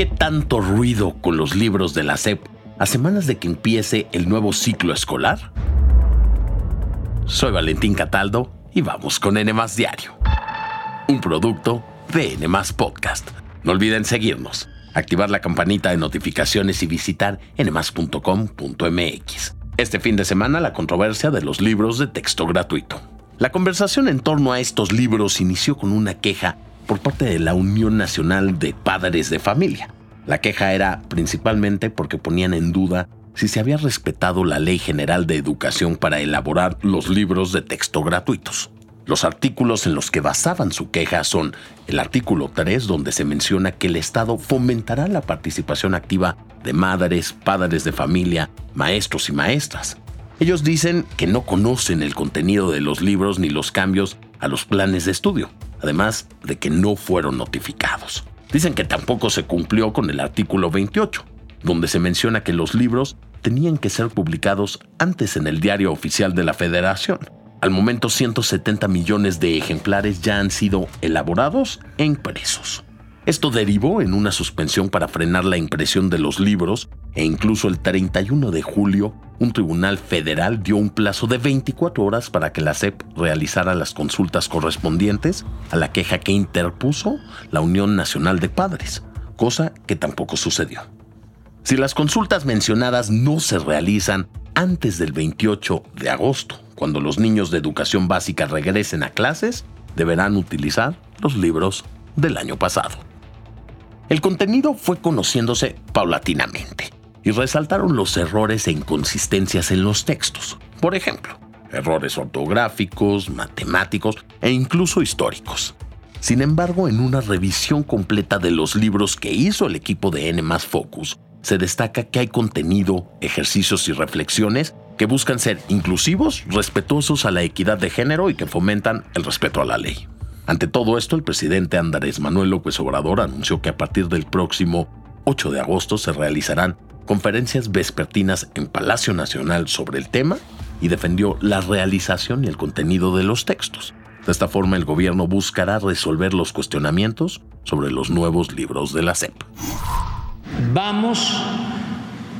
qué tanto ruido con los libros de la SEP a semanas de que empiece el nuevo ciclo escolar? Soy Valentín Cataldo y vamos con N Diario, un producto de N Podcast. No olviden seguirnos, activar la campanita de notificaciones y visitar nmas.com.mx. Este fin de semana la controversia de los libros de texto gratuito. La conversación en torno a estos libros inició con una queja por parte de la Unión Nacional de Padres de Familia. La queja era principalmente porque ponían en duda si se había respetado la Ley General de Educación para elaborar los libros de texto gratuitos. Los artículos en los que basaban su queja son el artículo 3, donde se menciona que el Estado fomentará la participación activa de madres, padres de familia, maestros y maestras. Ellos dicen que no conocen el contenido de los libros ni los cambios a los planes de estudio, además de que no fueron notificados. Dicen que tampoco se cumplió con el artículo 28, donde se menciona que los libros tenían que ser publicados antes en el diario oficial de la Federación. Al momento 170 millones de ejemplares ya han sido elaborados e impresos. Esto derivó en una suspensión para frenar la impresión de los libros e incluso el 31 de julio un tribunal federal dio un plazo de 24 horas para que la SEP realizara las consultas correspondientes a la queja que interpuso la Unión Nacional de Padres, cosa que tampoco sucedió. Si las consultas mencionadas no se realizan antes del 28 de agosto, cuando los niños de educación básica regresen a clases, deberán utilizar los libros del año pasado. El contenido fue conociéndose paulatinamente y resaltaron los errores e inconsistencias en los textos. Por ejemplo, errores ortográficos, matemáticos e incluso históricos. Sin embargo, en una revisión completa de los libros que hizo el equipo de N Focus, se destaca que hay contenido, ejercicios y reflexiones que buscan ser inclusivos, respetuosos a la equidad de género y que fomentan el respeto a la ley. Ante todo esto, el presidente Andrés Manuel López Obrador anunció que a partir del próximo 8 de agosto se realizarán conferencias vespertinas en Palacio Nacional sobre el tema y defendió la realización y el contenido de los textos. De esta forma, el gobierno buscará resolver los cuestionamientos sobre los nuevos libros de la SEP vamos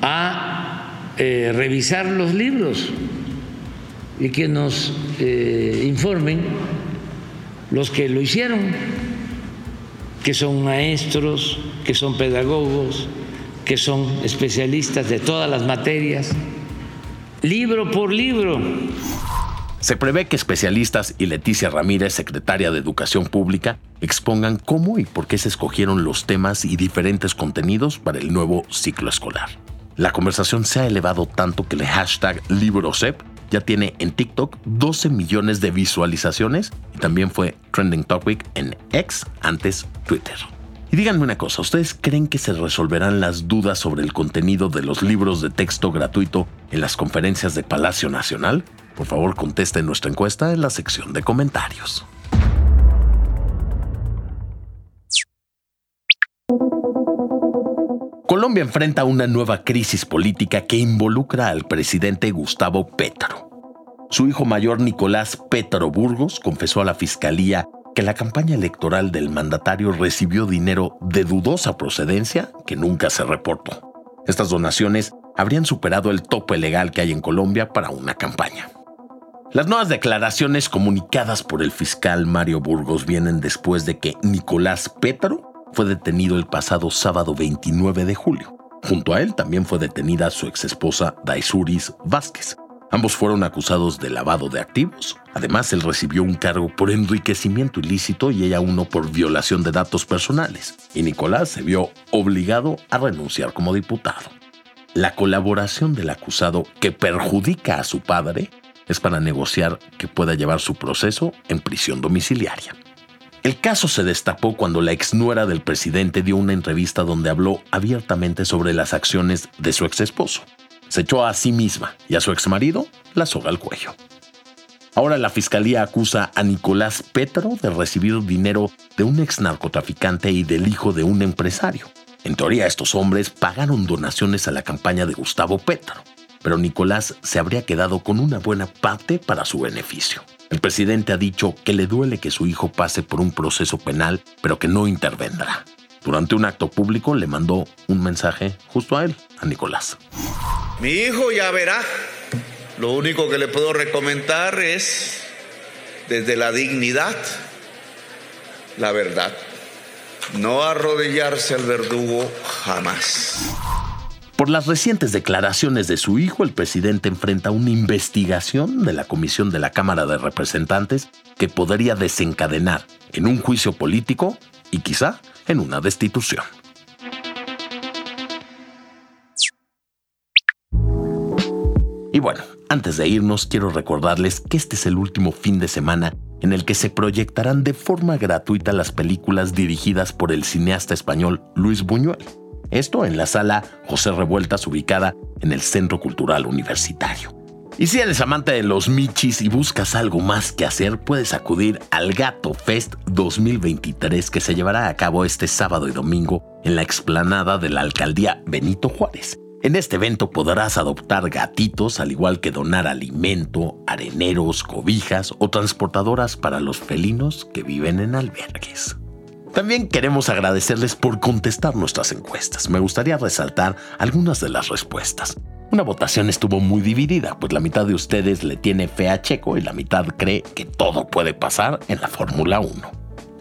a eh, revisar los libros y que nos eh, informen los que lo hicieron, que son maestros, que son pedagogos, que son especialistas de todas las materias, libro por libro. Se prevé que especialistas y Leticia Ramírez, secretaria de Educación Pública, expongan cómo y por qué se escogieron los temas y diferentes contenidos para el nuevo ciclo escolar. La conversación se ha elevado tanto que el hashtag LibroSep ya tiene en TikTok 12 millones de visualizaciones y también fue trending topic en X, antes Twitter. Y díganme una cosa, ¿ustedes creen que se resolverán las dudas sobre el contenido de los libros de texto gratuito en las conferencias de Palacio Nacional? Por favor, conteste nuestra encuesta en la sección de comentarios. Colombia enfrenta una nueva crisis política que involucra al presidente Gustavo Petro. Su hijo mayor Nicolás Petro Burgos confesó a la fiscalía que la campaña electoral del mandatario recibió dinero de dudosa procedencia que nunca se reportó. Estas donaciones habrían superado el tope legal que hay en Colombia para una campaña. Las nuevas declaraciones comunicadas por el fiscal Mario Burgos vienen después de que Nicolás Pétaro fue detenido el pasado sábado 29 de julio. Junto a él también fue detenida su exesposa Daisuris Vázquez. Ambos fueron acusados de lavado de activos. Además, él recibió un cargo por enriquecimiento ilícito y ella uno por violación de datos personales. Y Nicolás se vio obligado a renunciar como diputado. La colaboración del acusado que perjudica a su padre es para negociar que pueda llevar su proceso en prisión domiciliaria. El caso se destapó cuando la exnuera del presidente dio una entrevista donde habló abiertamente sobre las acciones de su ex esposo. Se echó a sí misma y a su ex marido la soga al cuello. Ahora la fiscalía acusa a Nicolás Petro de recibir dinero de un ex narcotraficante y del hijo de un empresario. En teoría, estos hombres pagaron donaciones a la campaña de Gustavo Petro pero Nicolás se habría quedado con una buena parte para su beneficio. El presidente ha dicho que le duele que su hijo pase por un proceso penal, pero que no intervendrá. durante un acto público le mandó un mensaje justo a él, a Nicolás. Mi hijo ya verá. Lo único que le puedo recomendar es, desde la dignidad, la verdad. No arrodillarse al verdugo jamás. Por las recientes declaraciones de su hijo, el presidente enfrenta una investigación de la Comisión de la Cámara de Representantes que podría desencadenar en un juicio político y quizá en una destitución. Y bueno, antes de irnos, quiero recordarles que este es el último fin de semana en el que se proyectarán de forma gratuita las películas dirigidas por el cineasta español Luis Buñuel. Esto en la sala José Revueltas ubicada en el Centro Cultural Universitario. Y si eres amante de los michis y buscas algo más que hacer, puedes acudir al Gato Fest 2023 que se llevará a cabo este sábado y domingo en la explanada de la alcaldía Benito Juárez. En este evento podrás adoptar gatitos, al igual que donar alimento, areneros, cobijas o transportadoras para los felinos que viven en albergues. También queremos agradecerles por contestar nuestras encuestas. Me gustaría resaltar algunas de las respuestas. Una votación estuvo muy dividida, pues la mitad de ustedes le tiene fe a Checo y la mitad cree que todo puede pasar en la Fórmula 1.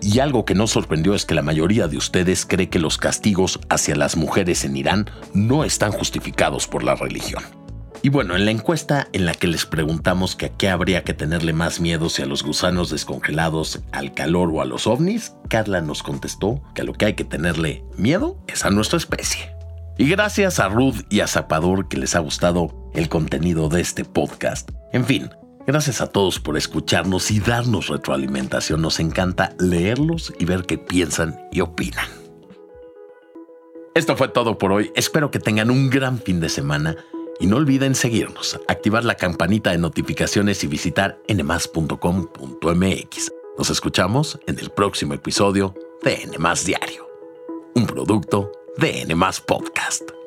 Y algo que nos sorprendió es que la mayoría de ustedes cree que los castigos hacia las mujeres en Irán no están justificados por la religión. Y bueno, en la encuesta en la que les preguntamos que a qué habría que tenerle más miedo si a los gusanos descongelados, al calor o a los ovnis, Carla nos contestó que a lo que hay que tenerle miedo es a nuestra especie. Y gracias a Ruth y a Zapador que les ha gustado el contenido de este podcast. En fin, gracias a todos por escucharnos y darnos retroalimentación. Nos encanta leerlos y ver qué piensan y opinan. Esto fue todo por hoy. Espero que tengan un gran fin de semana y no olviden seguirnos, activar la campanita de notificaciones y visitar nmas.com.mx. Nos escuchamos en el próximo episodio de NMAS Diario, un producto de NMAS Podcast.